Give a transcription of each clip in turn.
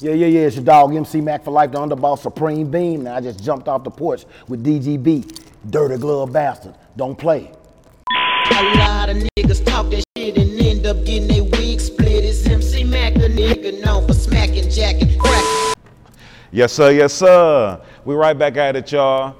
Yeah, yeah, yeah. It's your dog MC Mack for life, the underboss Supreme Beam. Now I just jumped off the porch with DGB. Dirty glove bastard. Don't play. A lot of niggas talk that shit and end up getting their wig split. It's MC Mack, the nigga known for smacking, jacking, cracking. Yes, sir. Yes, sir. We right back at it, y'all.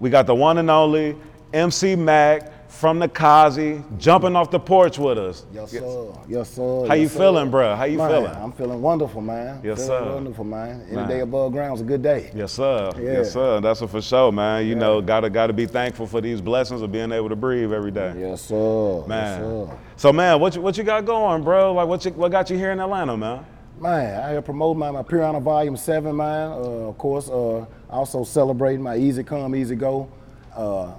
We got the one and only MC Mack from the Kazi jumping off the porch with us. Yes, sir. Yes, sir. How you sir. feeling, bruh? How you Man, feeling? I'm feeling wonderful, man. Yes, feeling sir. Wonderful, man. Any Man. day above ground ground's a good day. Yes, sir. Yeah. Yes, sir. That's a for sure, man. You know, gotta gotta be thankful for these blessings of being able to breathe every day. Yes, sir. Man. Yes, sir. So, man, what you what you got going, bro? Like, what you, what got you here in Atlanta, man? Man, I here promoting my, my Piranha Volume 7, man. Uh, of course, uh, also celebrating my Easy Come, Easy Go uh,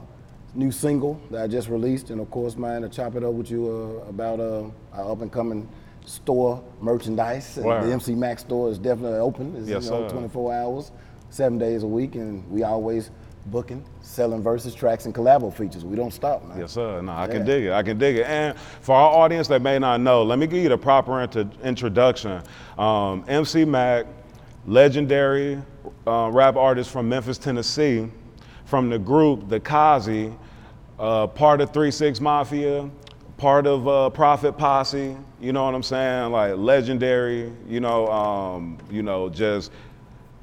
new single that I just released. And of course, man, to chop it up with you uh, about uh, our up and coming store merchandise. And Word. the MC Mack's store is definitely open. It's Yes, you know, sir. 24 hours, seven days a week. And we always booking, selling verses, tracks, and collabo features. We don't stop, man. Yes, sir. No, I can dig it. I can dig it. And for our audience that may not know, let me give you the proper intro- introduction. Um, MC Mack, legendary uh, rap artist from Memphis, Tennessee, from the group The Kazi, uh, part of 3 6 Mafia, part of uh, Posse. You know what I'm saying? Like legendary. You know, um, you know, just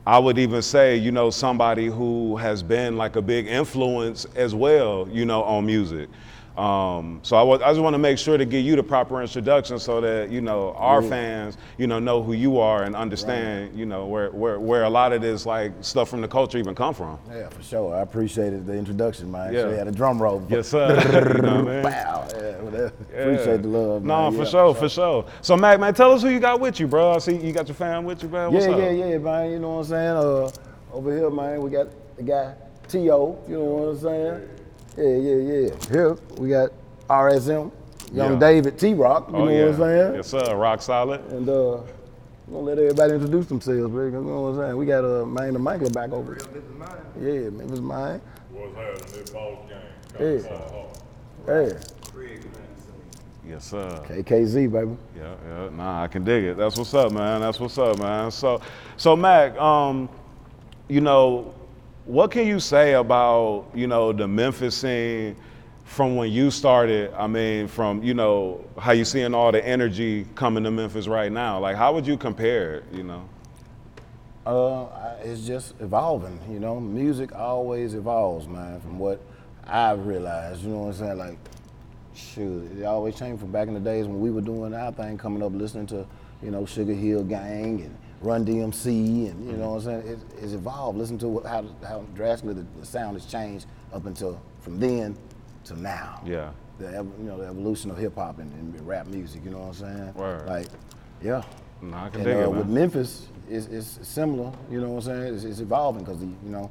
I would even say, you know, somebody who has been like a big influence as well, you know, on music. Um, so I, wa- I just want to make sure to give you the proper introduction so that you know our fans, you know, know who you are and understand, you know, where, where where a lot of this like stuff from the culture even come from. Yeah, for sure. I appreciated the introduction, man. Yeah. So, yeah, the drum roll. Yes, sir. you know what I mean? Wow. Yeah, Yeah. Appreciate the love. No, man. for Yeah, sure, for sure. So Mack, man, tell us who you got with you, bro. I see you got your fam with you, man. What's yeah, up? yeah, yeah, man. You know what I'm saying? Uh, over here, man, we got the guy T.O., you know what I'm saying? Yeah, yeah, yeah. Here, we got RSM, Young Yeah. David T-Rock, you Oh, know yeah. what I'm saying? Yes, sir. Rock solid. And uh, we're gonna let everybody introduce themselves, man. You know what I'm saying? We got uh, man the Michael back over here. Yeah, Memphis Mine. Yeah. Yeah. Yes, sir. KKZ, baby. Yeah, yeah, nah, I can dig it. That's what's up, man. That's what's up, man. So, so Mack, um, you know, what can you say about you know the Memphis scene from when you started? I mean, from you know how you seeing all the energy coming to Memphis right now. Like, how would you compare it? You know? Uh, it's just evolving, you know. Music always evolves, man. From what I've realized, you know what I'm saying. Like, shoot, it always changed from back in the days when we were doing our thing, coming up listening to, you know, Sugar Hill Gang and Run DMC, and you know what I'm saying. It, it's evolved. Listen to what- how how drastically the, the sound has changed up until from then to now. Yeah. The ev- you know the evolution of hip hop and, and rap music. You know what I'm saying. Word. Like, yeah. Nah, I can And dig uh, it, with. Memphis, it's, it's similar. You know what I'm saying? It's, it's evolving because you know,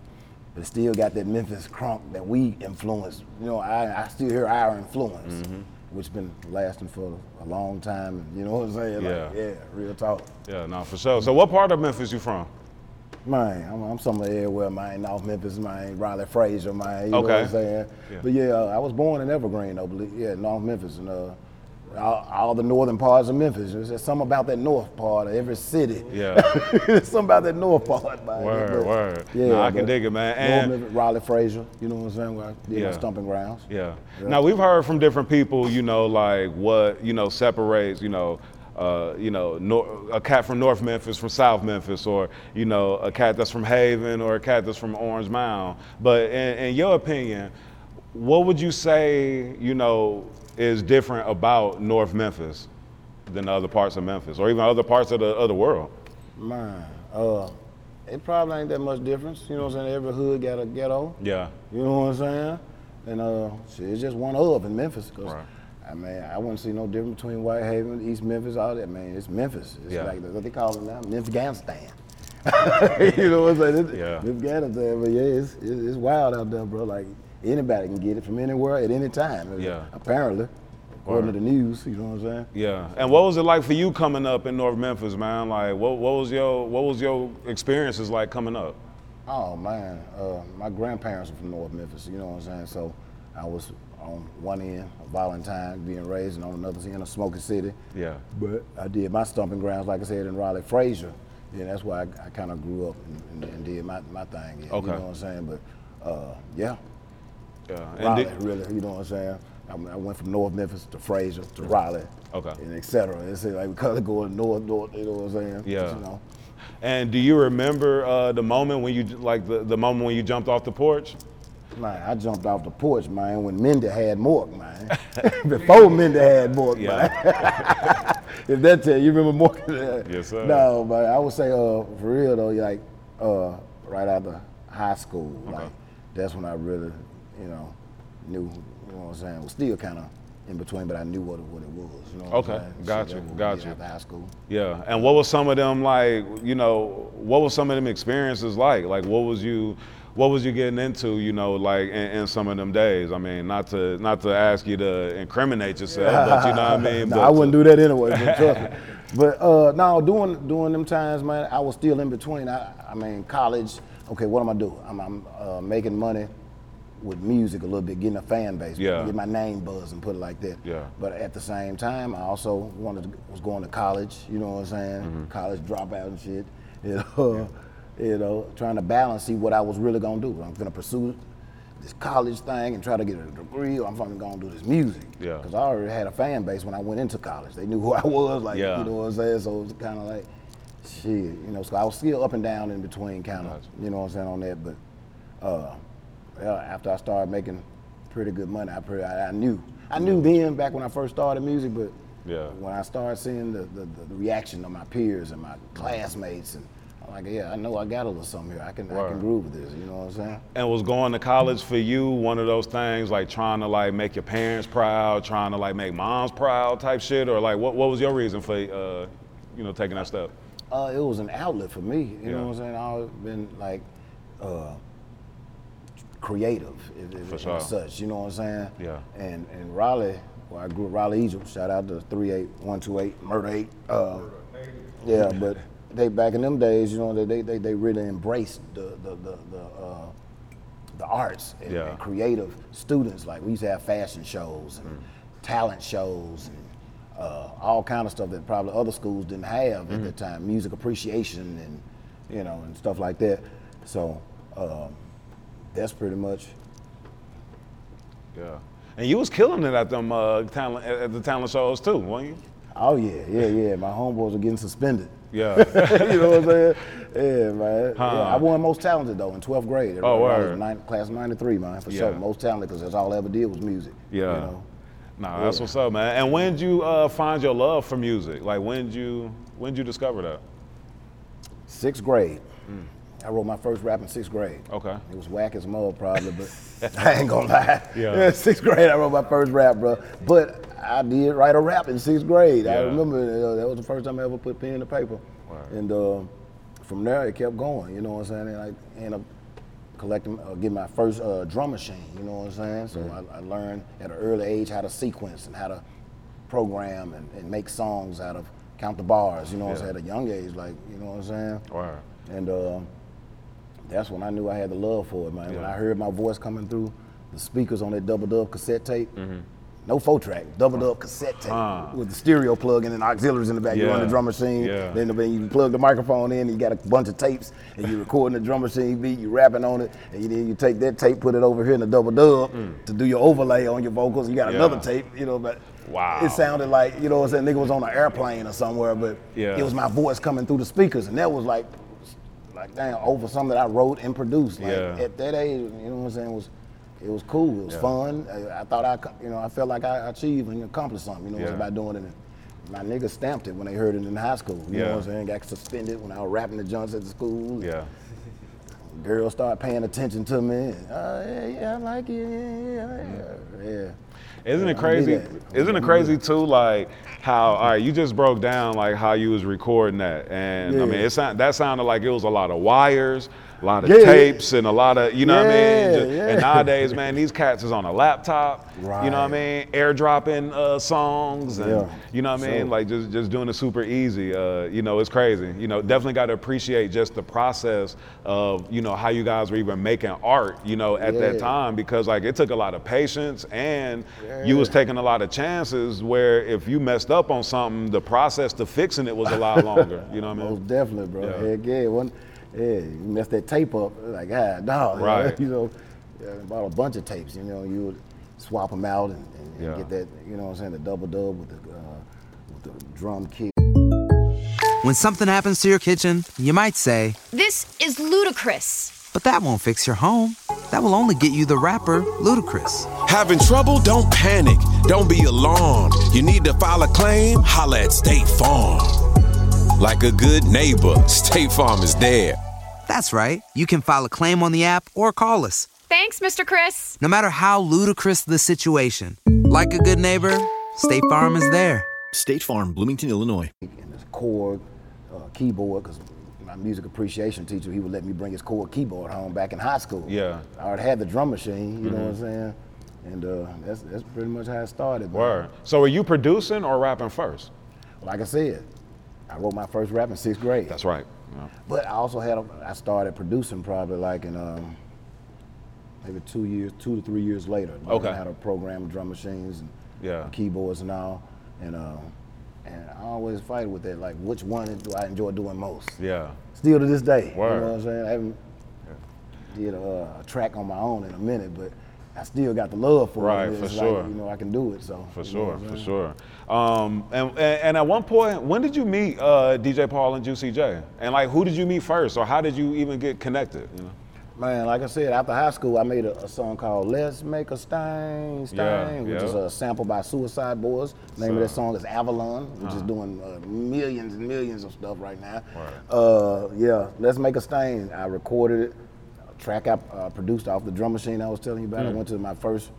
but it still got that Memphis crunk that we influence. You know, I, I still hear our influence, Mm-hmm. Which been lasting for a long time. You know what I'm saying? Yeah. Like, yeah, real talk. Yeah, no, for sure. So, what part of Memphis you from? Man, I'm, I'm somewhere everywhere, man. North Memphis, man. Raleigh Frayser, man. You know what I'm saying? Yeah. But yeah, uh, I was born in Evergreen, though. believe- Yeah, North Memphis, and uh, all, all the northern parts of Memphis. There's just something about that north part of every city. Yeah. There's something about that north part. Word, But, word. Yeah, Nah, I can dig it, man. And- Memphis, Raleigh, Frayser. You know what I'm saying? Where Yeah. my stomping grounds. Yeah. Now we've heard from different people, you know, like what you know separates, you know, uh, you know, nor- a cat from North Memphis from South Memphis, or you know, a cat that's from Haven, or a cat that's from Orange Mound. But in, in your opinion, what would you say, you know, is different about North Memphis than the other parts of Memphis, or even other parts of the other world? Man, uh, it probably ain't that much difference. You know what I'm saying? Every hood got a ghetto. Yeah. You know what I'm saying? And uh, it's just one of in Memphis. Cause, Right. I mean, I wouldn't see no difference between Whitehaven, East Memphis, all that. Man, it's Memphis. It's Yeah. like what they call it now, Memphis Afghanistan. you know what I'm saying? It's, Yeah. Ghetto but yeah, it's, it's, it's wild out there, bro. Like anybody can get it from anywhere at any time. Yeah. Apparently, according Word. to the news. You know what I'm saying? Yeah. And what was it like for you coming up in North Memphis, man? Like, what, what was your what was your experiences like coming up? Oh man, uh, my grandparents are from North Memphis. You know what I'm saying? So I was on one end of Valentine, being raised, and on another end of Smokey City. Yeah. But I did my stomping grounds, like I said, in Raleigh, Frayser. Yeah, that's why I, I kind of grew up and, and, and did my, my thing. Yeah, Okay. You know what I'm saying? But uh, yeah, Yeah. And Raleigh, did- really. You know what I'm saying? I, I went from North Memphis to Frayser to Raleigh. Okay. And et cetera. It's like we kind of going north, north. You know what I'm saying? Yeah. You know. And do you remember uh, the moment when you like the, the moment when you jumped off the porch? Man, I jumped off the porch, man, when Mindy had Mork, man. Before Mindy had Mork, man. if that tell you, remember Mork? Yes, sir. No, but I would say, uh, for real though, like, uh, right after high school, like, that's when I really, you know, knew, you know what I'm saying? Was still kind of in between, but I knew what it, what it was. You know what Okay, I'm saying? got Shit, you, got yeah, you. After high school. Yeah. And what was some of them like? You know, what was some of them experiences like? Like, what was you, what was you getting into? You know, like in, in some of them days. I mean, not to not to ask you to incriminate yourself, but you know what I mean. no, but I wouldn't to- do that anyway. But trust me. But uh, no, doing doing them times, man, I was still in between. I, I mean, college. Okay, what am I doing? I'm, I'm uh, making money with music a little bit, getting a fan base, Yeah. get my name buzz and put it like that. Yeah. But at the same time, I also wanted to, was going to college. You know what I'm saying? Mm-hmm. College dropout and shit. You know, you know, trying to balance, see what I was really gonna do. I'm gonna pursue this college thing and try to get a degree, or I'm fucking gonna do this music. Yeah. Because I already had a fan base when I went into college. They knew who I was, like Yeah. you know what I'm saying. So it was kind of like, shit, you know. So I was still up and down in between, kind of, Gotcha. you know what I'm saying on that. But uh, yeah, after I started making pretty good money, I pretty, I, I knew, I knew then back when I first started music, but Yeah. when I started seeing the, the, the reaction of my peers and my classmates, and I'm like, yeah, I know I got a little something here. I can, I can groove with this. You know what I'm saying? And was going to college for you one of those things like trying to like make your parents proud, trying to like make moms proud type shit, or like what what was your reason for uh, you know taking that step? Uh, it was an outlet for me. You Yeah. know what I'm saying? I've been like uh, creative, if, if, For and such. You know what I'm saying? Yeah. And and Raleigh, where I grew up, Raleigh, Egypt. Shout out to three eight one two eight Murder Eight. Uh, yeah, but they back in them days, you know, they they, they, they really embraced the the the, the uh, the arts and, Yeah. and creative students. Like we used to have fashion shows and Mm. talent shows and uh, all kind of stuff that probably other schools didn't have at the time. Music appreciation and you know and stuff like that. So um, that's pretty much. Yeah. And you was killing it at them uh, talent at at the talent shows too, weren't you? Oh yeah, yeah, yeah. My homeboys were getting suspended. Yeah. you know what I'm saying? Yeah, man. Huh. Yeah, I won most talented though in 12th grade. Oh, word. nine- class '93, man, for Yeah. sure. Most talented because that's all I ever did was music. Yeah. You know? Nah, that's Yeah. what's up, man. And when did you uh, find your love for music? Like when did you when did you discover that? Sixth grade. I wrote my first rap in sixth grade. Okay. It was whack as mud, probably, but I ain't gonna lie. Yeah. sixth grade, I wrote my first rap, bro. But I did write a rap in sixth grade. Yeah. I remember uh, that was the first time I ever put pen to paper. Word. And uh, from there, it kept going. You know what I'm saying? And I ended up collecting, uh, getting my first uh, drum machine. You know what I'm saying? So Mm-hmm. I, I learned at an early age how to sequence and how to program and, and make songs out of count the bars. You know what I'm saying? At a young age, like you know what I'm saying? Wow. And uh, that's when I knew I had the love for it, man. When I heard my voice coming through the speakers on that double dub cassette tape, Mm-hmm. no four track, double dub cassette tape with the stereo plug and then auxiliaries in the back. You run the drum machine, Yeah. then then you plug the microphone in, you got a bunch of tapes, and you're recording the drum machine beat, you rapping on it, and you, then you take that tape, put it over here in the double dub to do your overlay on your vocals. You got Mm. Yeah. another tape, you know, but Wow. it sounded like, you know what I'm saying, nigga was on an airplane or somewhere, but Yeah. it was my voice coming through the speakers, and that was like, like damn, over something that I wrote and produced. Like Yeah. at that age, you know what I'm saying, it was it was cool. It was Yeah. fun. I, I thought I, you know, I felt like I achieved and accomplished something. You know, Yeah. by doing it. And my niggas stamped it when they heard it in high school. You Yeah. know what I'm saying? Got suspended when I was rapping the joints at the school. Yeah. Girls started paying attention to me. Uh, yeah, yeah, I like it. Yeah, yeah, yeah. Isn't it crazy? Isn't it crazy too? Like how all right, you just broke down like how you was recording that, and I mean, it sound, that sounded like it was a lot of wires, a lot of Yeah, yeah. tapes, and a lot of you know what I mean. Just- yeah. And nowadays, man, these cats is on a laptop. Right. You know what I mean? Airdropping uh, songs, and Yeah, you know what I mean? sure. Like just just doing it super easy. Uh, you know, it's crazy. You know, definitely got to appreciate just the process of you know how you guys were even making art. You know, at that time because like it took a lot of patience and you was taking a lot of chances. Where if you messed up on something, the process to fixing it was a lot longer. You know what I mean? Most definitely, bro. Yeah. Heck yeah. One, yeah, you messed that tape up, like, ah, dog. Right. You know, yeah, bought a bunch of tapes, you know, you would swap them out and, and, and get that, you know what I'm saying, the double dub with the, uh, with the drum kit. When something happens to your kitchen, you might say, This is ludicrous. but that won't fix your home. That will only get you the rapper, Ludacris. Having trouble? Don't panic. Don't be alarmed. You need to file a claim? Holla at State Farm. Like a good neighbor, State Farm is there. That's right. You can file a claim on the app or call us. Thanks, Mr. Chris. No matter how ludicrous the situation, like a good neighbor, State Farm is there. State Farm, Bloomington, Illinois. and this chord uh, keyboard because my music appreciation teacher he would let me bring his chord keyboard home back in high school. Yeah. I already had the drum machine, you know what I'm saying, and uh, that's that's pretty much how it started. man. Word. So were you producing or rapping first? Like I said, I wrote my first rap in sixth grade. That's right. Yeah. But I also had a, I started producing probably like in um, maybe two years, two to three years later. I Okay. had a program of drum machines and Yeah. keyboards and all, and uh, and I always fight with that like which one do I enjoy doing most. Yeah. Still to this day. Word. You know what I'm saying? I haven't did a, a track on my own in a minute, but I still got the love for Right, it. for It's sure. Like, you know, I can do it. So For sure, for saying? sure. Um, and, and at one point, when did you meet uh, DJ Paul and Juicy J? And like, who did you meet first, or how did you even get connected? You know? Man, like I said, after high school, I made a, a song called "Let's Make a Stain Stain," Yeah, which yeah. is a sample by Suicide Boys. The name of that song is Avalon, which is doing uh, millions and millions of stuff right now. Uh, yeah, "Let's Make a Stain." I recorded it, track I uh, produced off the drum machine I was telling you about. I went to my first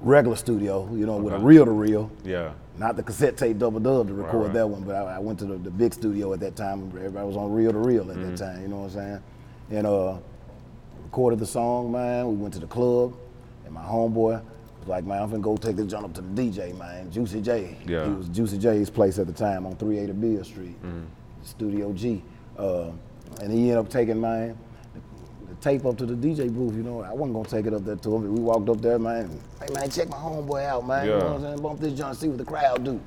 regular studio, you know, with a reel to reel. Yeah. Not the cassette tape double dub to record right. that one, but I, I went to the, the big studio at that time. Everybody was on reel to reel at Mm-hmm. that time, you know what I'm saying? And uh, recorded the song, man. We went to the club, and my homeboy was like, man, I'm finna go take this joint up to the DJ, man, Juicy J. Yeah. He was Juicy J's place at the time on 380 Beale Street, Mm-hmm. Studio G. Uh, and he ended up taking the tape up to the DJ booth, you know. I wasn't gonna take it up there to him. We walked up there, man. Hey man, check my homeboy out, man. You Yeah. know what I'm saying? Bump this joint, see what the crowd do.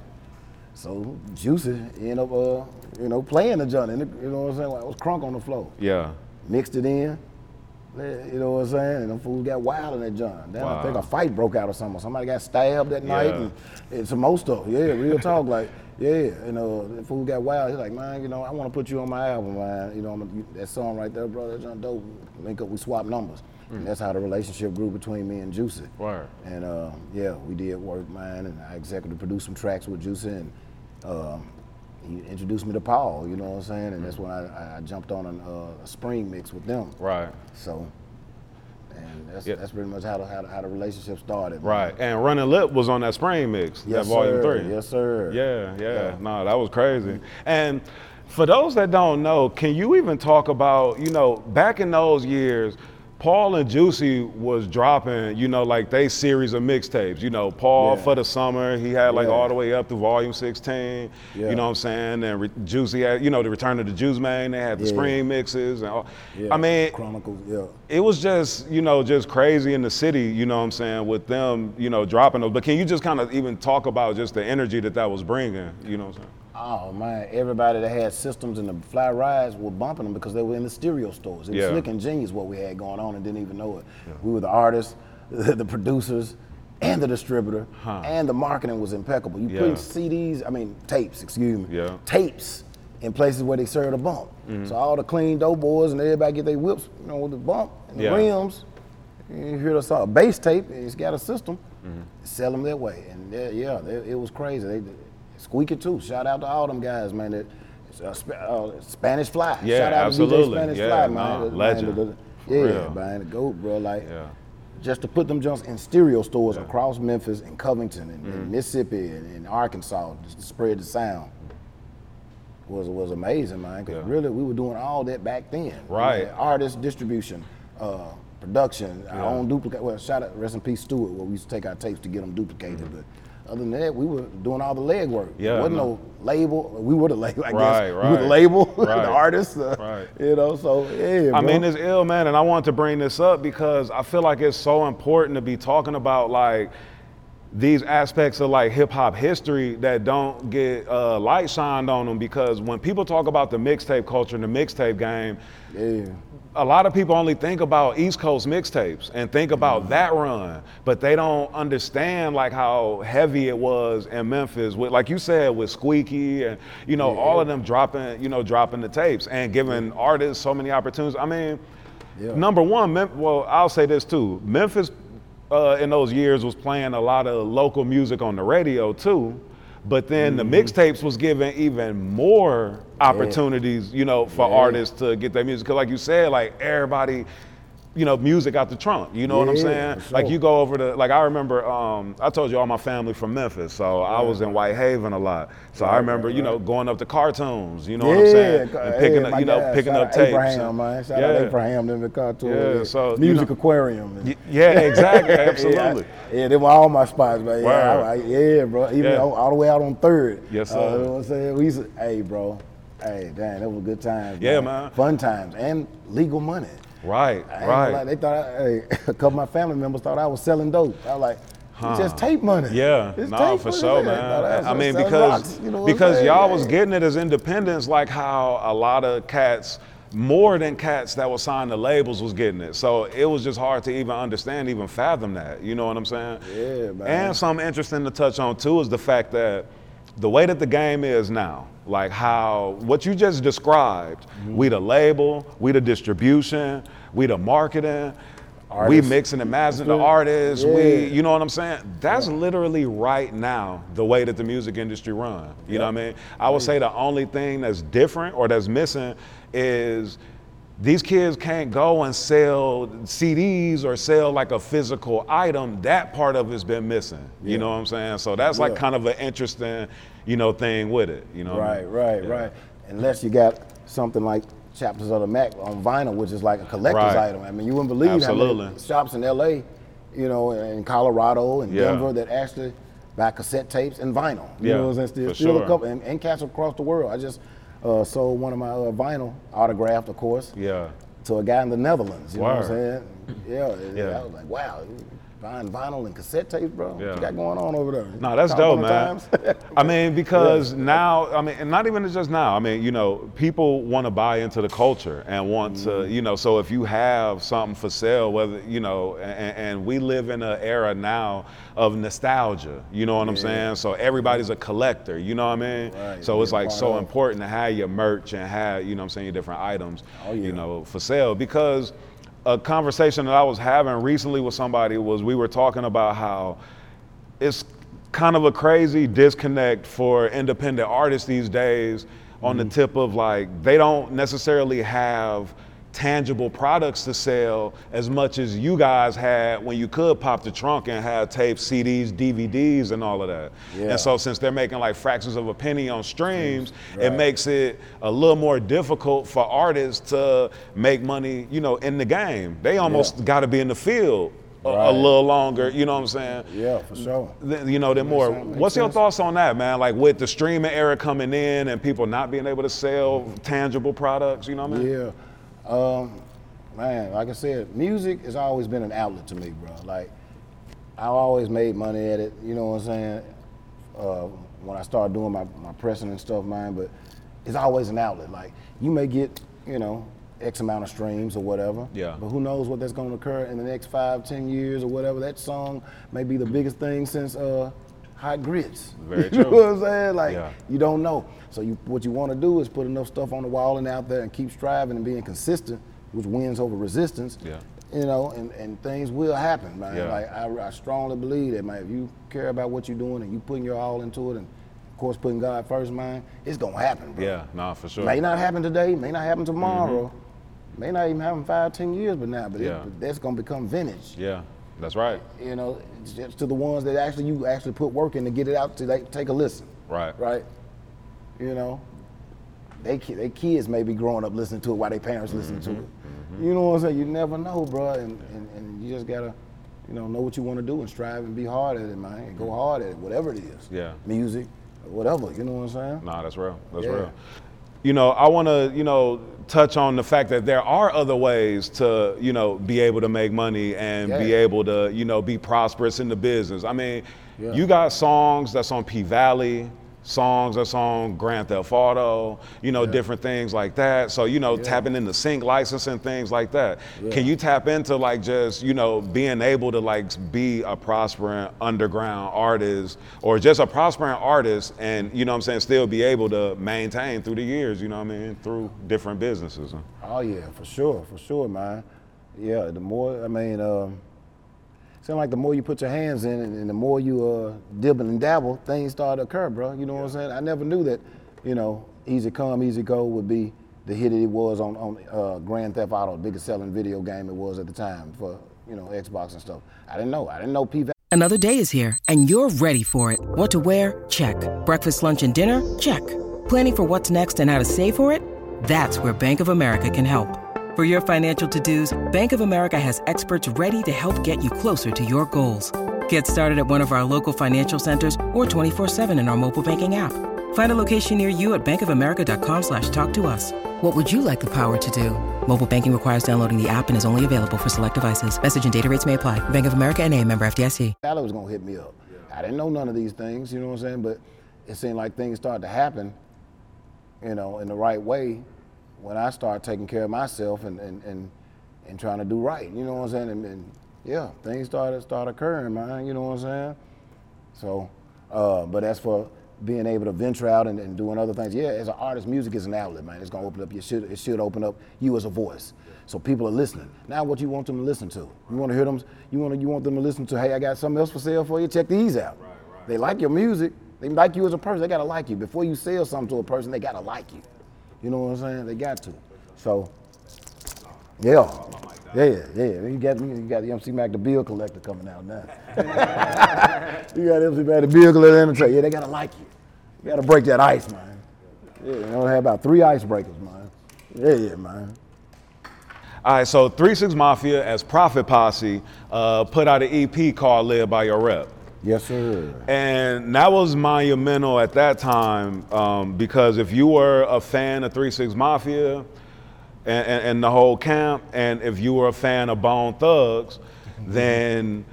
So Juicy ended up, uh, you know, playing the joint. And you know what I'm saying? I was crunk on the floor. Yeah. Mixed it in. You know what I'm saying? And them fools got wild in that joint. Then I think a fight broke out or something. Somebody got stabbed that night Yeah. and, and some more stuff. Yeah, real talk. Like, yeah, you know, the fool got wild. He's like, man, you know, I want to put you on my album, man. You know, I'm a, that song right there, bro, that joint dope. Link up, we swap numbers. And that's how the relationship grew between me and Juicy. Word. And uh, yeah, we did work, man, and I executive produced some tracks with Juicy, and um, he introduced me to Paul. You know what I'm saying? And that's when I, I jumped on an, uh, a spring mix with them. Right. So, and that's that's pretty much how the, how the, how the relationship started. man. Right. And Running Lip was on that spring mix, Yes, that volume sir. three. Yes, sir. Yeah, yeah. Yeah. No, that was crazy. And for those that don't know, can you even talk about, you know, back in those years, Paul and Juicy was dropping, you know, like they series of mixtapes. You know, Paul Yeah. for the summer, he had like Yeah. all the way up to volume 16. Yeah. You know what I'm saying? And Re- Juicy had, you know, the Return of the Juice Man, they had the spring mixes. And all. Yeah. I mean, Chronicles. Yeah. it was just you know just crazy in the city you know what i'm saying with them you know dropping those but can you just kind of even talk about just the energy that that was bringing you know what i'm saying Oh man, everybody that had systems in the fly rides were bumping them because they were in the stereo stores. It was Yeah. slick and genius what we had going on and didn't even know it. We were the artists, the producers, and the distributor, and the marketing was impeccable. You Yeah. putting CDs, I mean tapes, excuse me, Yeah. tapes in places where they served a bump. Mm-hmm. So all the clean dope boys and everybody get their whips, you know, with the bump and the Yeah. rims. You hear the song, bass tape. It's got a system. Mm-hmm. Sell them that way, and yeah, yeah it was crazy. They, squeaky too. Shout out to all them guys, man. That uh, uh, Spanish Fly. Yeah, Shout out absolutely. to DJ Spanish Yeah, Fly, nah, man. Man, legend. the- yeah, real. man, the goat, bro. Like, Yeah. just to put them junks in stereo stores across Memphis and Covington and, Mm-hmm. and Mississippi and, and Arkansas, just to spread the sound. Was was amazing, man. Because Yeah. really, we were doing all that back then. Right. artist distribution, uh, production, our own duplicate. Well, shout out, rest in peace, Stewart, where we used to take our tapes to get them duplicated. But other than that, we were doing all the legwork. Yeah, there wasn't no. no label. We were the label, I Right, guess. We were the right. label, Right. the artist. uh, Right. You know, so yeah. I bro. mean, it's ill, man, and I want to bring this up because I feel like it's so important to be talking about like these aspects of like hip hop history that don't get uh, light shined on them because when people talk about the mixtape culture and the mixtape game, yeah. a lot of people only think about East Coast mixtapes and think about that run, but they don't understand like how heavy it was in Memphis with, like you said, with Squeaky and you know all of them dropping, you know, dropping the tapes and giving artists so many opportunities. I mean, Yeah. number one, Mem- well, I'll say this too. Memphis uh, in those years was playing a lot of local music on the radio too. But then the mixtapes was giving even more opportunities, you know, for Yeah. artists to get their music. Cause like you said, like everybody, you know, music out the trunk. You know what I'm saying? for Like you go over to, like I remember, um, I told you all my family from Memphis, so I was in Whitehaven a lot. So I remember, you know, going up to cartoons. You know yeah, what I'm saying? And picking yeah, up, you know, picking shout up tapes. Abraham, and- man. Shout yeah. out Abraham, them the cartoon. Yeah, so, you music know- aquarium. Y- Yeah, exactly, Yeah, absolutely. Yeah, they were all my spots, man. Yeah. I, I, yeah, bro. Even Yeah. all, all the way out on third. Yes, Uh, sir. you know what I'm saying? We used to, hey, bro. Hey, damn, that was a good times. Yeah, man. Fun times and legal money. Right, I right. they thought, I, hey, a couple of my family members thought I was selling dope. I was like, it's just tape money. Yeah, It's no, tape for sure, man. was I mean, because rocks, you know because y'all was getting it as independents, like how a lot of cats, more than cats that were signed to labels, was getting it. So it was just hard to even understand, even fathom that. You know what I'm saying? Yeah, man. And something interesting to touch on too is the fact that the way that the game is now, like how what you just described, Mm-hmm. we the label, we the distribution, we the marketing. We Artists. mixing and mastering the Yeah. artists. We, you know what I'm saying? That's literally right now the way that the music industry run. You know what I mean? I would say the only thing that's different or that's missing is these kids can't go and sell CDs or sell like a physical item. That part of it's been missing. You know what I'm saying? So that's like Yeah. kind of an interesting, you know, thing with it. You know? what I Right, mean? right, Yeah. right. Unless you got something like Chapters of the Mac on vinyl, which is like a collector's Right. item. I mean, you wouldn't believe how many shops in LA, you know, in Colorado and Yeah. Denver that actually buy cassette tapes and vinyl. You Yeah, know what I'm saying? Still, for still sure. a couple, and, and cats across the world. I just uh, sold one of my uh, vinyl autographed, of course, Yeah. to a guy in the Netherlands. You know what I'm saying? Yeah, Yeah. I was like, wow, buying vinyl and cassette tapes, bro. What you got going on over there? No, that's Top dope, man. I mean, because now, I mean, and not even just now. I mean, you know, people want to buy into the culture and want to, Mm-hmm. you know. So if you have something for sale, whether you know, and, and we live in an era now of nostalgia. You know what I'm saying? So everybody's a collector. You know what I mean? Right, So it's like so important to have your merch and have, you know, what I'm saying, your different items, Oh, yeah. you know, for sale because a conversation that I was having recently with somebody was we were talking about how it's kind of a crazy disconnect for independent artists these days on Mm-hmm. the tip of like they don't necessarily have tangible products to sell as much as you guys had when you could pop the trunk and have tapes, CDs, DVDs, and all of that. Yeah. And so since they're making like fractions of a penny on streams, mm, it makes it a little more difficult for artists to make money, you know, in the game. They almost got to be in the field a, a little longer, you know what I'm saying? yeah, for sure. Th- You know, then more. What's your sense. thoughts on that, man? Like with the streaming era coming in and people not being able to sell tangible products, you know what I mean? Yeah. Um, man, like I said, music has always been an outlet to me, bro. Like, I always made money at it, you know what I'm saying? Uh, when I started doing my, my pressing and stuff, man, but it's always an outlet. Like, you may get, you know, X amount of streams or whatever. Yeah. But who knows what that's gonna occur in the next five, ten years or whatever. That song may be the biggest thing since uh, Hot Grits. Very you true. know what I'm saying? Like, Yeah. you don't know. So you, what you want to do is put enough stuff on the wall and out there and keep striving and being consistent, which wins over resistance. Yeah. You know, and, and things will happen, man. Yeah. Like I, I strongly believe that, man. If you care about what you're doing and you putting your all into it, and of course putting God first, man, it's gonna happen, bro. Yeah, nah, for sure. May not happen today, may not happen mm-hmm. tomorrow, may not even happen five, ten years, but now, but Yeah. it, that's gonna become vintage. Yeah. That's right. You know, just to the ones that actually you actually put work in to get it out to like, take a listen. Right. Right. You know, they they kids may be growing up listening to it while their parents listening to it. Mm-hmm. You know what I'm saying? You never know, bro, and, and, and you just gotta, you know, know what you want to do and strive and be hard at it, man. And go hard at it, whatever it is. Yeah. Music, whatever. You know what I'm saying? Nah, that's real. That's Yeah. real. You know, I want to, you know, touch on the fact that there are other ways to, you know, be able to make money and be Yeah. able to, you know, be prosperous in the business. I mean, Yeah. you got songs that's on P Valley, songs that's on Grand Theft Auto, you know, different things like that. So, you know, tapping into sync licensing, things like that. Can you tap into like just, you know, being able to like be a prospering underground artist or just a prospering artist and, you know what I'm saying, still be able to maintain through the years, you know what I mean, through different businesses. Oh yeah, for sure, for sure, man. Yeah, the more I mean, um, seems like the more you put your hands in and, and the more you uh, dibble and dabble, things start to occur, bro. You know what I'm saying? I never knew that, you know, Easy Come, Easy Go would be the hit it was on, on uh, Grand Theft Auto, the biggest selling video game it was at the time for, you know, Xbox and stuff. I didn't know. I didn't know P Another day is here, and you're ready for it. What to wear? Check. Breakfast, lunch, and dinner? Check. Planning for what's next and how to save for it? That's where Bank of America can help. For your financial to-dos, Bank of America has experts ready to help get you closer to your goals. Get started at one of our local financial centers or 24-7 in our mobile banking app. Find a location near you at bankofamerica.com slash talk to us. What would you like the power to do? Mobile banking requires downloading the app and is only available for select devices. Message and data rates may apply. Bank of America and a member FDIC. Valley was gonna hit me up. I didn't know none of these things, you know what I'm saying? But it seemed like things started to happen, you know, in the right way when I started taking care of myself and and, and, and trying to do right. You know what I'm saying? And, and yeah, things started start occurring, man. You know what I'm saying? So, uh, but as for being able to venture out and, and doing other things, yeah, as an artist, music is an outlet, man. It's gonna open up. You should it should open up you as a voice. So people are listening. Now, what you want them to listen to? You want to hear them? You want to you want them to listen to? Hey, I got something else for sale for you. Check these out. They like your music. They like you as a person. They gotta like you. Before you sell something to a person, they gotta like you. You know what I'm saying? They got to. So, yeah, yeah, yeah. You got you got the MC Mack the bill collector coming out now. you got MC Mack the bill collector in the tray. Yeah, they gotta like you. You gotta break that ice, man. Yeah, you know, they have about three icebreakers, man. Yeah, yeah, man. All right, so 36 Mafia as Prophet Posse uh, put out an EP called Live by Your Rep. Yes, sir. And that was monumental at that time um, because if you were a fan of Three Six Mafia and, and, and the whole camp, and if you were a fan of Bone Thugs, then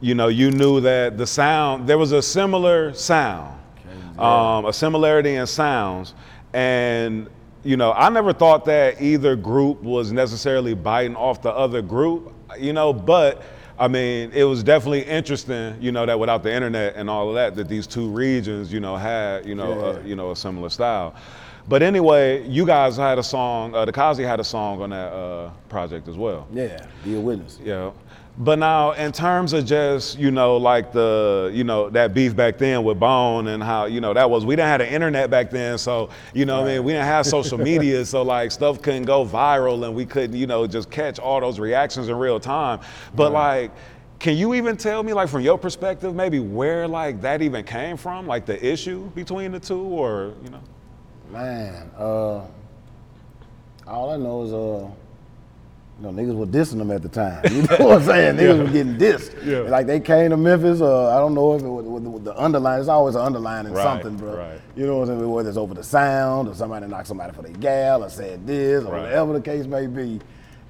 you know you knew that the sound there was a similar sound, um, a similarity in sounds, and you know I never thought that either group was necessarily biting off the other group, you know, but I mean, it was definitely interesting, you know, that without the internet and all of that, that these two regions, you know, had, you know, Yeah. uh, you know, a similar style. But anyway, you guys had a song. Uh, the Kazi had a song on that uh, project as well. Yeah, be a witness. Yeah. But now, in terms of just you know, like the you know that beef back then with Bone and how you know that was we didn't have the internet back then, so you know what I mean we didn't have social media, so like stuff couldn't go viral and we couldn't you know just catch all those reactions in real time. But like, can you even tell me like from your perspective maybe where like that even came from, like the issue between the two, or you know? Man, uh, all I know is, uh, you know, niggas were dissing them at the time. You know what I'm saying? Niggas were getting dissed. Yeah. Like they came to Memphis. Uh, I don't know if it was with, with the underline. It's always an underline in Right, something, bro. right. You know what I'm saying? Whether it's over the sound or somebody knocked somebody for their gal or said this or Right. whatever the case may be.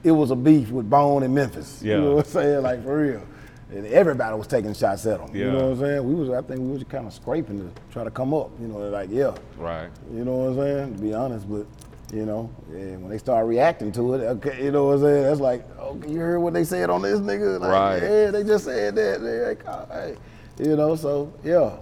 It was a beef with Bone in Memphis. Yeah. You know what I'm saying? Like for real. And everybody was taking shots at them. You know what I'm saying? We was, I think we was kind of scraping to try to come up. You know, like yeah. Right. You know what I'm saying? To be honest, but you know, and when they start reacting to it, okay, you know what I'm saying? That's like, you heard what they said on this nigga? Like, Right. Yeah, they just said that. They like, oh, hey. You know, so yeah,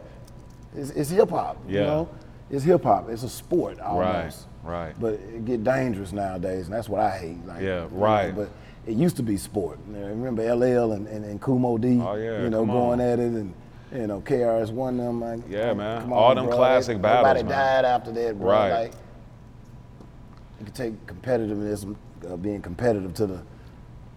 it's, it's hip hop. You know, it's hip hop. It's a sport almost. Right, right. But it get dangerous nowadays, and that's what I hate. Like, Yeah, you know, right. but it used to be sport. You know, remember LL and, and, and Kool Moe Dee? Oh, yeah, You know, going on. at it and. You know, KRS One them, man. Yeah, man. come All them bro. classic They- battles, Nobody man. died after that, bro. Right. Like, you can take competitiveness, uh, being competitive to the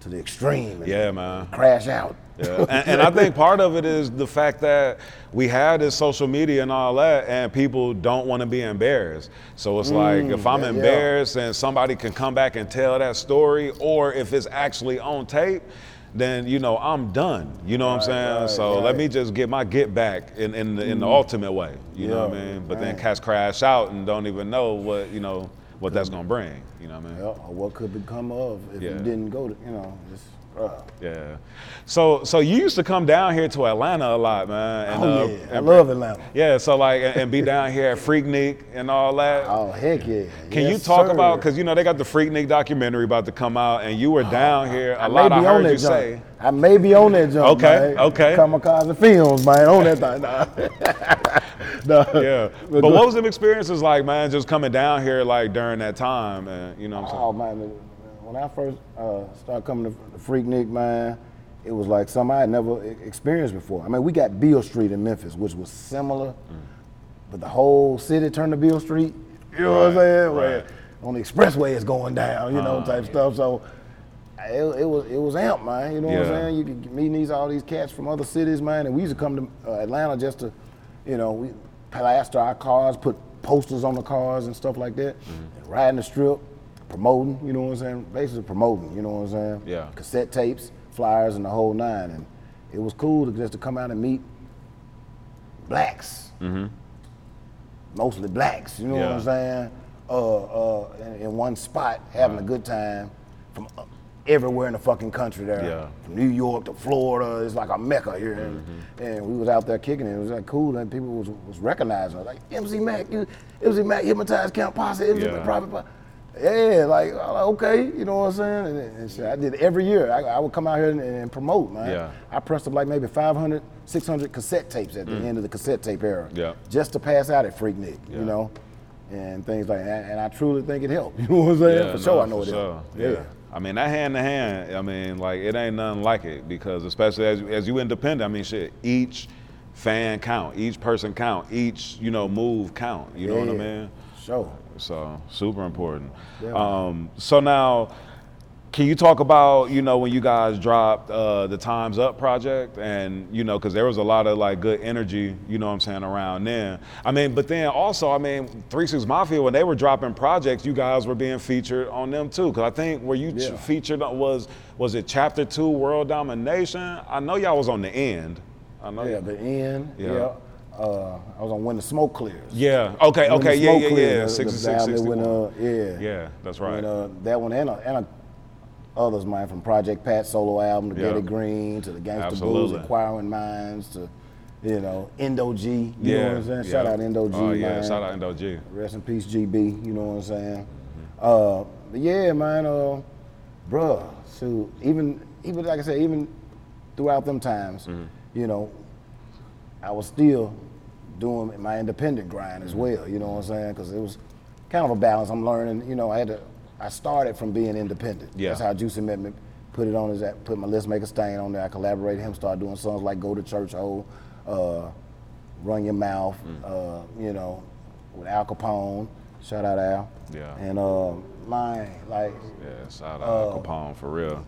to the extreme. And Yeah, man. Crash out. Yeah. and, and I think part of it is the fact that we have this social media and all that, and people don't want to be embarrassed. So it's like if I'm yeah, yeah. embarrassed and somebody can come back and tell that story, or if it's actually on tape, then you know I'm done. You know what I'm saying? right, so let me just get my get back in, in the in the ultimate way. You know what I mean? But then right. cats crash out and don't even know what you know what that's gonna bring. You know what I mean? Yeah, or what could become of if Yeah. you didn't go to, you know, just, uh, Yeah. So so you used to come down here to Atlanta a lot, man. And, oh uh, yeah, I love Atlanta. Yeah, so like and, and be down here at Freaknik and all that. Oh heck yeah. Can you talk sir. about because you know they got the Freaknik documentary about to come out, and you were down here. A I lot I heard you jump. say. I may be on that jump. Okay, man. okay. Kamikaze Films, man, on that thing. Nah. Yeah, but go- what was them experiences like, man? Just coming down here like during that time, and you know what I'm saying? Oh man, when I first uh, started coming to Freaknik, man, it was like something I had never experienced before. I mean, we got Beale Street in Memphis, which was similar, but the whole city turned to Beale Street. You know what I'm Right, saying? Where on the expressway it's going down, you know, Uh, type stuff. So it, it was it was amp, man. You know what I'm saying? You could meet these all these cats from other cities, man, and we used to come to uh, Atlanta just to, you know, we plaster our cars, put posters on the cars and stuff like that, Mm-hmm. and riding the strip, promoting. You know what I'm saying? Basically promoting. You know what I'm saying? Yeah. Cassette tapes, flyers, and the whole nine, and it was cool to just to come out and meet blacks. Mostly blacks. You know what Mm-hmm. I'm saying? Uh, uh, in, in one spot, having a good time from uh, everywhere in the fucking country there. Yeah. From New York to Florida, it's like a mecca here. And, Mm-hmm. and we was out there kicking it. It was like cool, and people was, was recognizing us. Like MC Mack, you, MC Mack Hypnotize Camp Posse, MC Yeah. Mack Prophet Posse. Yeah, like, like, okay, you know what I'm saying? And, and shit, I did every year. I, I would come out here and, and promote, man. Yeah. I pressed up like maybe 500, 600 cassette tapes at the end of the cassette tape era. Mm. Yeah. Just to pass out at Freaknik, Yeah. you know? And things like that. And I truly think it helped. You know what I'm saying? Yeah, for sure, I know for it sure. helped. Yeah. I mean, that hand to hand, I mean, like, it ain't nothing like it because, especially as, as you independent, I mean, shit, each fan count, each person count, each, you know, move count. You know what I mean? Sure. So, super important. Yeah. Um, so now, can you talk about, you know, when you guys dropped uh, the Times Up project and, you know, because there was a lot of like good energy, you know what I'm saying, around then. I mean, but then also, I mean, Three Six Mafia, when they were dropping projects, you guys were being featured on them too. Because I think where you ch- featured was, was it Chapter Two World Domination? I know y'all was on the end. I know. Yeah, the end. Yeah. Yeah. Uh, I was on When the Smoke Clears. Yeah. Okay. When Okay. Yeah. Yeah. Yeah. the- the 66, band that went, 61. uh, yeah. Yeah. That's right. And, that one and, and uh, others, man, from Project Pat solo album to Yeah. It Green to the Gangsta Blues, Enquiring Minds to, you know, Indo G. You yeah. know what I'm saying? Shout out Indo G, Oh yeah. man. Shout out Indo G. Rest in peace, GB. You know what I'm saying? Uh, but yeah, man. Uh, bruh, so even even like I said, even throughout them times, you know, I was still doing my independent grind as well. You know what I'm saying? Because it was kind of a balance. I'm learning. You know, I had to. I started from being independent. Yeah. That's how Juicy met me. Put it on his. Put my Let's Make a Stain on there. I collaborated him. Started doing songs like Go to Church, Oh, uh, Run Your Mouth. Uh, you know, with Al Capone. Shout out Al. Yeah. And uh, mine, like Yeah. Shout out Uh, Capone for real.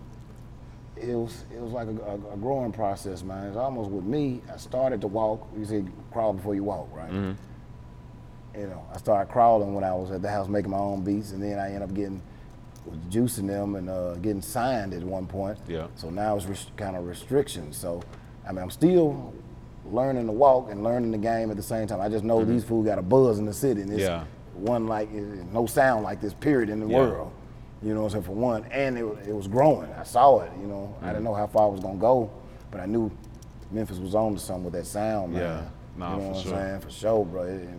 it was it was like a, a, a growing process, man. It's almost with me. I started to walk. You say crawl before you walk, right? Mm-hmm. You know, I started crawling when I was at the house making my own beats, and then I ended up getting juicing them and uh, getting signed at one point. Yeah. So now it's res- kind of restrictions. So I mean, I'm still learning to walk and learning the game at the same time. I just know these fools got a buzz in the city, and it's Mm-hmm. Yeah. one like no sound like this period in the Yeah. world. You know what I'm saying? For one, and it, it was growing. I saw it. You know, I Mm. didn't know how far it was gonna go, but I knew Memphis was on to something with that sound, man. Yeah. Nah, you know for what sure. I'm saying? For sure, bro. It-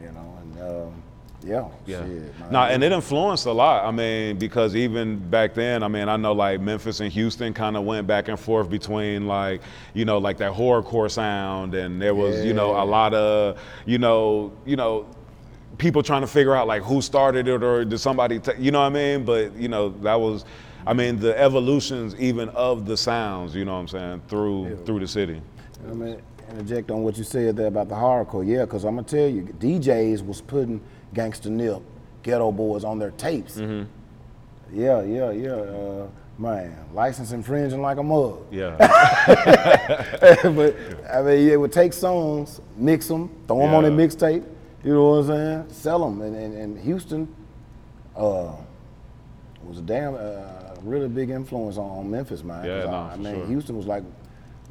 you know, and um, yeah, Yeah. shit. And it influenced a lot. I mean, because even back then, I mean, I know like Memphis and Houston kind of went back and forth between like, you know, like that horrorcore sound, and there was, you know, a lot of, you know, you know, people trying to figure out like who started it or did somebody, ta- you know what I mean? But you know, that was, I mean, the evolutions even of the sounds, you know what I'm saying, through through the city. I'm gonna interject on what you said there about the hardcore. Yeah, because I'm gonna tell you, DJs was putting Gangsta Nip, Geto Boys on their tapes. Mm-hmm. Yeah, yeah, yeah. Uh, man, license infringing like a mug. Yeah. but I mean, it would take songs, mix them, throw them on a Yeah. mixtape. You know what I'm saying? Sell them. And, and, and Houston uh, was a damn uh, really big influence on, on Memphis, man. Yeah, no, I, I mean, sure. Houston was like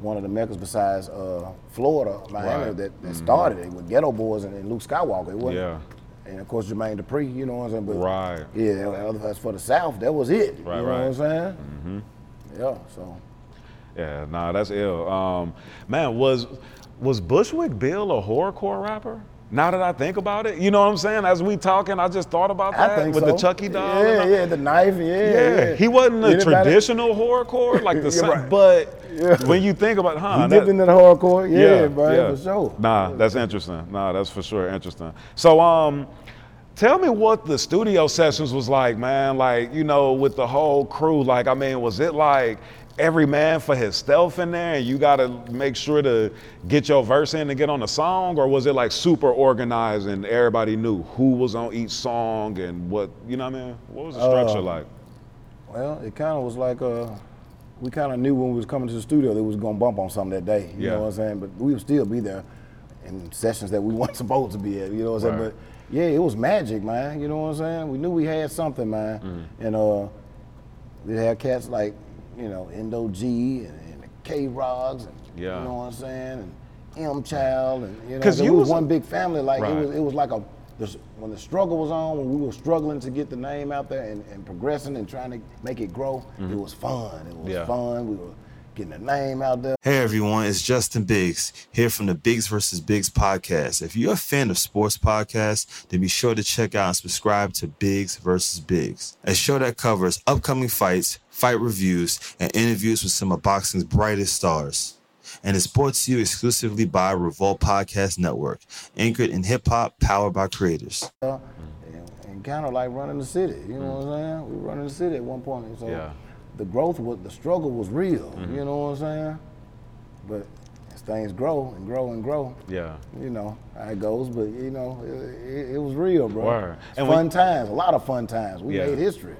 one of the meccas besides uh, Florida, Miami, Right. Mm-hmm. that, that started it with Geto Boys and, and Luke Skywalker. It wasn't, Yeah. And of course, Jermaine Dupri. You know what I'm saying? But Right. Yeah. As for the South, that was it. Right, you know right. what I'm saying? Mm-hmm. Yeah. So. Yeah, nah, that's ill. Um, man, was was Bushwick Bill a horrorcore rapper? Now that I think about it, you know what I'm saying? As we talking, I just thought about that with so. the Chucky doll. Yeah, and yeah, the knife. Yeah, Yeah, yeah. he wasn't a Anybody- traditional horrorcore like the, You're right. but Yeah. when you think about, huh? That- dipped into the hardcore. Yeah, bro, for sure. Nah, that's interesting. Nah, that's for sure interesting. So, um, tell me what the studio sessions was like, man. Like, you know, with the whole crew. Like, I mean, was it like every man for his stealth in there, and you got to make sure to get your verse in to get on the song, or was it like super organized and everybody knew who was on each song and what? You know what I mean? What was the structure Um, like? Well, it kind of was like uh, we kind of knew when we was coming to the studio that we was gonna bump on something that day. You Yeah. know what I'm saying? But we would still be there in sessions that we weren't supposed to be at. You know what I'm saying? But yeah, it was magic, man. You know what I'm saying? We knew we had something, man. Mm-hmm. And uh, we had cats like you know Indo G and, and the K Rogs, and Yeah. you know what I'm saying, and M Child, and you know it was was- one big family. Like Right. it was, it was like a the, when the struggle was on, when we were struggling to get the name out there and, and progressing and trying to make it grow, it was fun. It was Mm-hmm. Yeah. fun. We were getting the name out there. Hey everyone, it's Justin Biggs here from the Biggs versus Biggs podcast. If you're a fan of sports podcasts, then be sure to check out and subscribe to Biggs versus Biggs, a show that covers upcoming fights, fight reviews, and interviews with some of boxing's brightest stars. And it's brought to you exclusively by Revolt Podcast Network, anchored in hip hop, powered by creators. and, and kind of like running the city. You know what I'm saying? We were running the city at one point. So Yeah. the growth was, the struggle was real. Mm-hmm. You know what I'm saying? But as things grow and grow and grow, Yeah. you know how it goes. But you know, it, it, it was real, bro. Word. And fun when- times, a lot of fun times. We Yeah. made history.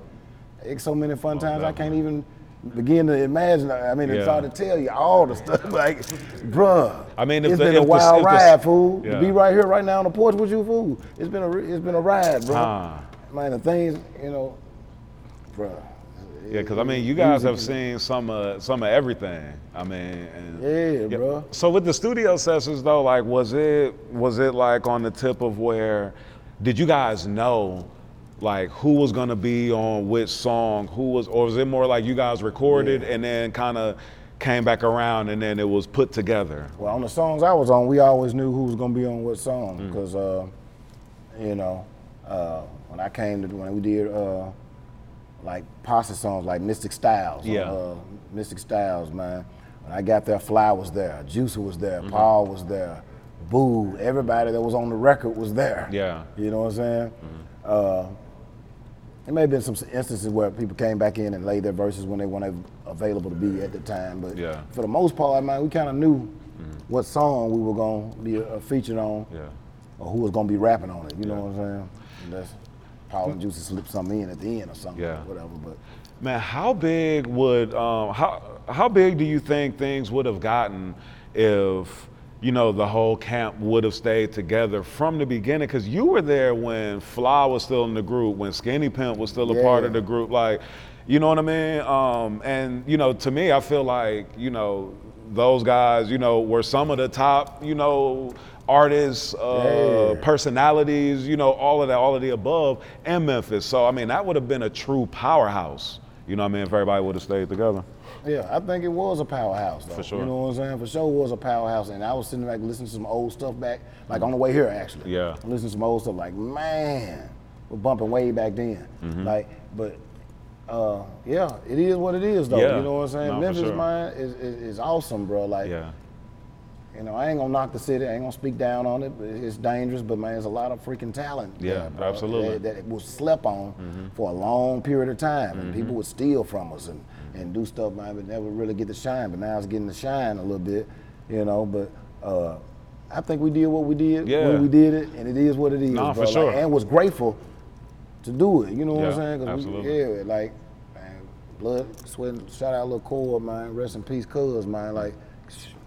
It's so many fun times I can't definitely. even begin to imagine. I mean, it's hard to tell you all the stuff. Like, bruh. I mean, if it's the- been if a wild the- ride, fool. Yeah. To be right here, right now on the porch with you, fool. It's been a it's been a ride, bro. Ah. Man, the things you know, bruh. Yeah, because I mean, you guys have seen some of some of everything. I mean, and, Yeah, bro. So with the studio sessions though, like, was it was it like on the tip of where? Did you guys know, like, who was gonna be on which song? Who was, or was it more like you guys recorded and then kind of came back around and then it was put together? Well, on the songs I was on, we always knew who was gonna be on what song Mm. because, uh, you know, uh, when I came to when we did uh, like posse songs like Mystic Styles, Yeah. uh, Mystic Styles, man. When I got there, Fly was there, Juicer was there, Mm-hmm. Paul was there, Boo, everybody that was on the record was there. Yeah. You know what I'm saying? Uh, there may have been some instances where people came back in and laid their verses when they weren't available to be at the time, but Yeah. for the most part, man, we kind of knew what song we were gonna be uh, featured on, Yeah. or who was gonna be rapping on it. You know what I'm saying? Unless Paul and Juicy slipped something in at the end or something, Yeah. whatever. But Man, how big would um, how how big do you think things would have gotten if you know the whole camp would have stayed together from the beginning? Because you were there when Fly was still in the group, when Skinny Pimp was still a part of the group. Like, you know what I mean? Um, and you know, to me, I feel like you know those guys, you know, were some of the top, you know. Artists, uh, Yeah. personalities, you know, all of that, all of the above, and Memphis. So, I mean, that would have been a true powerhouse. You know what I mean? If everybody would have stayed together. Yeah, I think it was a powerhouse though. For sure. You know what I'm saying? For sure, it was a powerhouse. And I was sitting back listening to some old stuff back, like on the way here actually. Yeah. I'm listening to some old stuff, like man, we're bumping way back then. Mm-hmm. Like, but. Uh, yeah, it is what it is, though. Yeah. You know what I'm saying? No, Memphis, sure. man, is, is, is awesome, bro. Like, Yeah. You know, I ain't gonna knock the city. I ain't gonna speak down on it. It's dangerous, but man, there's a lot of freaking talent. Yeah, there, absolutely. That, that was slept on for a long period of time, and people would steal from us and, and do stuff, man, but never really get the shine. But now it's getting the shine a little bit, you know. But uh, I think we did what we did Yeah. when we did it, and it is what it is, Nah, bro. for sure. Like, and was grateful to do it. You know what I'm saying? 'Cause absolutely. We, yeah, like man, blood, sweat. Shout out little core, man. Rest in peace, cuz man. Like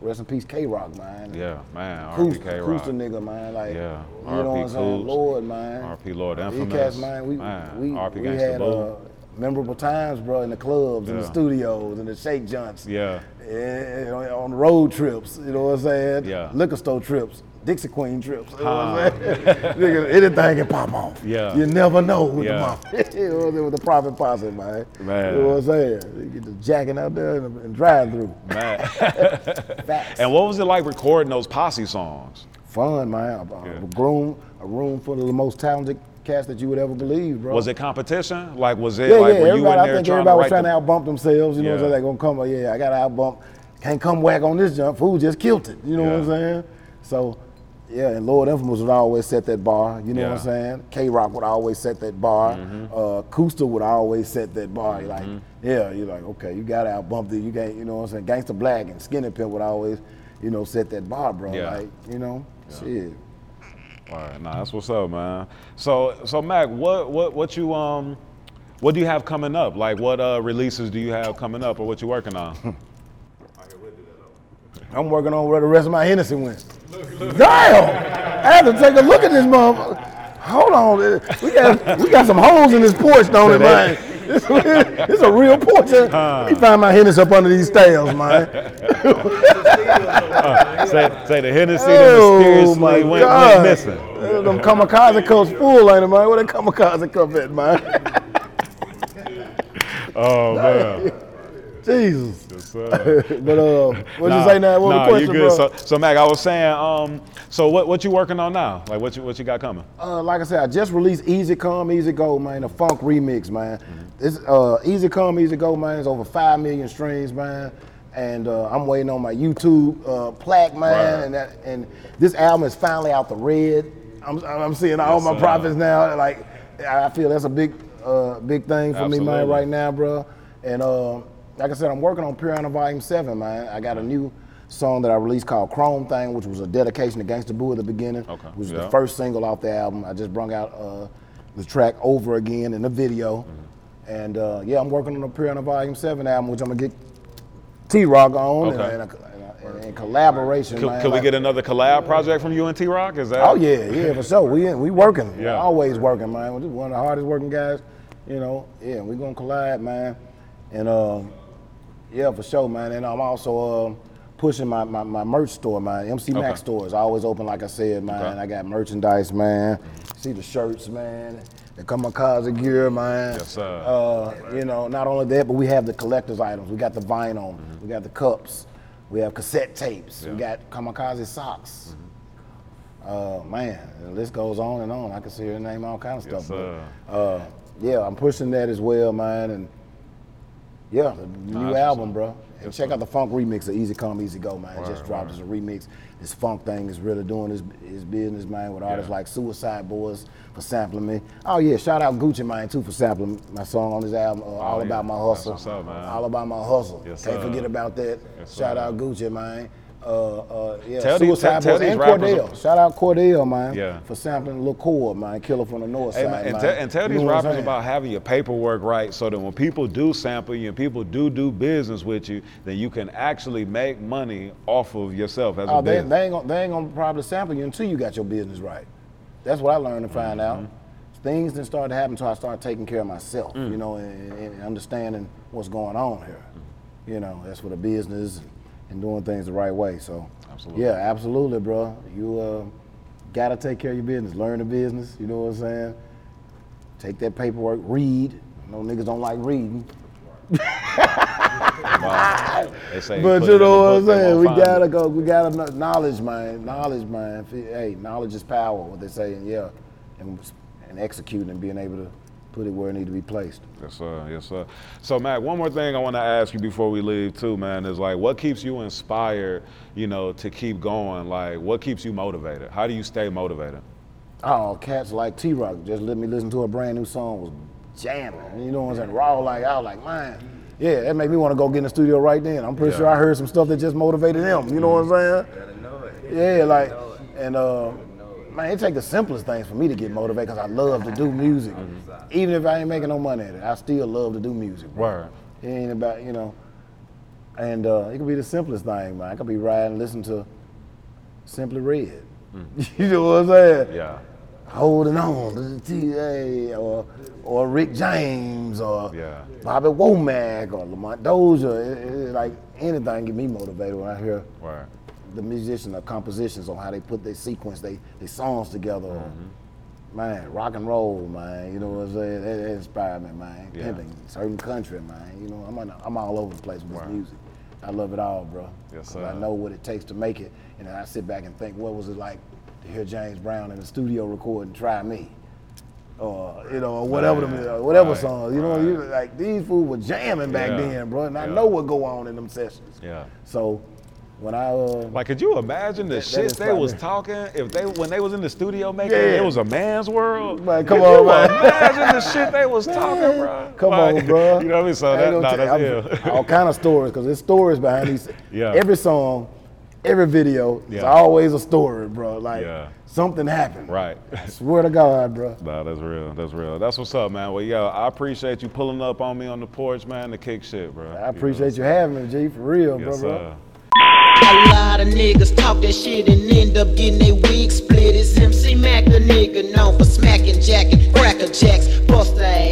rest in peace, K Rock, man. Yeah, man. RPK Cruise Rock. the nigga, man. Like, Yeah, you know what I'm RP saying? Lord, man. RP Lord Infamous. cats, man, we, Man, we, RP we had uh, memorable times, bro, in the clubs, in the studios, in the shake junts. Yeah. Eh, and on road trips, you know what I'm saying? Yeah. Liquor store trips, Dixie Queen trips. You know what I'm saying? Nigga, anything can pop off. Yeah. You never know with Yeah. the mafia. you know what I'm saying? With the Prophet Posse, man. Man. You know what I'm saying? You get the jacking out there and, and drive through. Man. And what was it like recording those posse songs? Fun, man. A, a Yeah. room, a room full of the most talented cats that you would ever believe, bro. Was it competition? Like, was it Yeah, like, yeah. were you Everybody, in I there think trying everybody to was trying to outbump themselves. You know what I'm saying? They gonna come, oh, yeah, I got to outbump. Can't come whack on this jump. Fool just killed it. You know what I'm saying? So, yeah, and Lord Infamous would always set that bar. You know what I'm Mm-hmm. saying? K Rock would always set that bar. Uh, would always set that bar. Like, yeah, you're like, okay, you got to outbump the, you got, you know what I'm saying? Gangsta Black and Skinny Pimp would always, you know, set that bar, bro. Yeah. Like, you know, shit. All right, nah, that's what's up, man. So, so Mack, what, what, what you, um, what do you have coming up? Like, what uh, releases do you have coming up, or what you working on? I'm working on where the rest of my Hennessy went. Damn! I had to take a look at this motherfucker. Hold on, we got we got some holes in this porch, don't it, man? It's, a real porch. Let me find my Hennessy up under these stairs, man. say, say the Hennessy Oh mysteriously my went, God! went missing. Uh, Them kamikaze cups full, ain't it, man? Where that kamikaze cup at, man? Oh man. Jesus. But uh, what Nah, you say now? What nah, question, you good. bro? So, so Mack, I was saying, um, so what, what you working on now? Like, what you, what you got coming? Uh, like I said, I just released Easy Come, Easy Go, man, a funk remix, man. This uh, Easy Come, Easy Go, man, is over five million streams, man. And uh, I'm waiting on my YouTube uh, plaque, man. Right. And that, and this album is finally out the red. I'm, I'm seeing all Yes, my profits now. Like I feel that's a big, uh, big thing for me, man, right now, bro. And uh, like I said, I'm working on Piranha Volume Seven, man. I got a new song that I released called Chrome Thing, which was a dedication to Gangsta Boo at the beginning. Okay, Which was yeah. the first single off the album. I just brung out uh, the track over again in the video. Mm-hmm. And uh, yeah, I'm working on the Piranha Volume 7 album, which I'm gonna get T Rock on Okay. and, and, a- and, and collaboration. Can, man. can we get another collab project from you and T Rock? Is that? Oh yeah, yeah, for sure. We we working. Yeah. Always working, man. We're just one of the hardest working guys. You know, yeah, we gonna collide, man. And um, yeah, for sure, man. And I'm also um pushing my, my, my merch store, my MC Okay. Mack's store is always open, like I said, man. Okay. I got merchandise, man. See the shirts, man. The kamikaze gear, man. Yes, sir. Uh, you know, not only that, but we have the collector's items. We got the vinyl, Mm-hmm. we got the cups, we have cassette tapes, we got kamikaze socks. Mm-hmm. Uh, man, the list goes on and on. I can see your name all kind of Yes, stuff. sir. but, uh, yeah, I'm pushing that as well, man. And yeah, the new that's album, bro. And check out the funk remix of Easy Come, Easy Go, man. it just dropped as a remix. This funk thing is really doing his, his business, man, with artists like Suicideboys for sampling me. Oh, yeah, shout out Gucci Mane, too, for sampling my song on his album, uh, All Oh, yeah. About My That's Hustle. what's up, man. All About My Hustle. Yes, Can't forget about that. Yes, shout out Gucci, man. Uh, uh, yeah, Tell these- Suicide tell- tell and Cordell. Shout out Cordell, man, Yeah. for sampling Lil man, Killer from the North Hey, Side, man, and, te- and tell You these rappers about having your paperwork right so that when people do sample you and people do do business with you, then you can actually make money off of yourself as a Oh, they, business. they ain't gonna, they ain't gonna probably sample you until you got your business right. That's what I learned to find Mm-hmm. out. Things didn't start to happen until I started taking care of myself, Mm. you know, and, and understanding what's going on here. You know, that's what the business and doing things the right way. So, Absolutely. yeah, absolutely, bro. You uh, gotta take care of your business, learn the business. You know what I'm saying? Take that paperwork, read. No niggas don't like reading. Wow. They say But you know what I'm saying? We gotta go. We gotta knowledge, man. Knowledge, man. Hey, knowledge is power. What they say, yeah, and and executing and being able to put it where it need to be placed. Yes, sir. Yes, sir. So, Mack, one more thing I want to ask you before we leave, too, man, is like, what keeps you inspired, you know, to keep going? Like, what keeps you motivated? How do you stay motivated? Oh, cats like T Rock just let me listen to a brand new song was jamming. You know what I'm saying? Raw like I was like, man, yeah, that made me want to go get in the studio right then. I'm pretty Yeah. sure I heard some stuff that just motivated him. You know what I'm saying? Yeah, like, and uh, man, it take the simplest things for me to get motivated because I love to do music. Even if I ain't making no money at it, I still love to do music. Bro. Word. It ain't about, you know, and uh, it could be the simplest thing, man. I could be riding, and listen to Simply Red. you know what I'm saying? Yeah. Holding on to the TA or or Rick James or Yeah. Bobby Womack or Lamont Dozier. It, it- like anything get me motivated when I hear Word. The musician or compositions on how they put their sequence, they they songs together. or, Man, rock and roll, man. You know what I'm saying? That, that inspired me, man. Yeah. Pimping, certain country, man. You know, I'm on, I'm all over the place with this music. I love it all, bro. Yes, sir. I know what it takes to make it, and then I sit back and think, what was it like to hear James Brown in the studio recording "Try Me," or you know, or whatever, the, whatever right, song. You know, right. you, like these fools were jamming back Yeah, then, bro. And I yeah. know what go on in them sessions. Yeah. So when I uh, Like, could you imagine the That- that shit is they was talking if they when they was in the studio making Yeah. it, it was a man's world? Man, come Could on, you man. imagine the shit they was talking, bro? Come Like, on, bro. You know what I mean? So that, gonna nah, that's I'm-. All kind of stories, because there's stories behind these. Yeah. Every song, every video, it's Yeah. always a story, bro. Like Yeah. something happened. right. I swear to God, bro. Nah, that's real. That's real. That's what's up, man. Well, yo, I appreciate you pulling up on me on the porch, man, to kick shit, bro. I appreciate you having me, G, for real, Yes, bro, bro. A lot of niggas talk that shit and end up getting their wig split. It's MC Mack, the nigga known for smacking, jacking, cracker jacks, bust ass.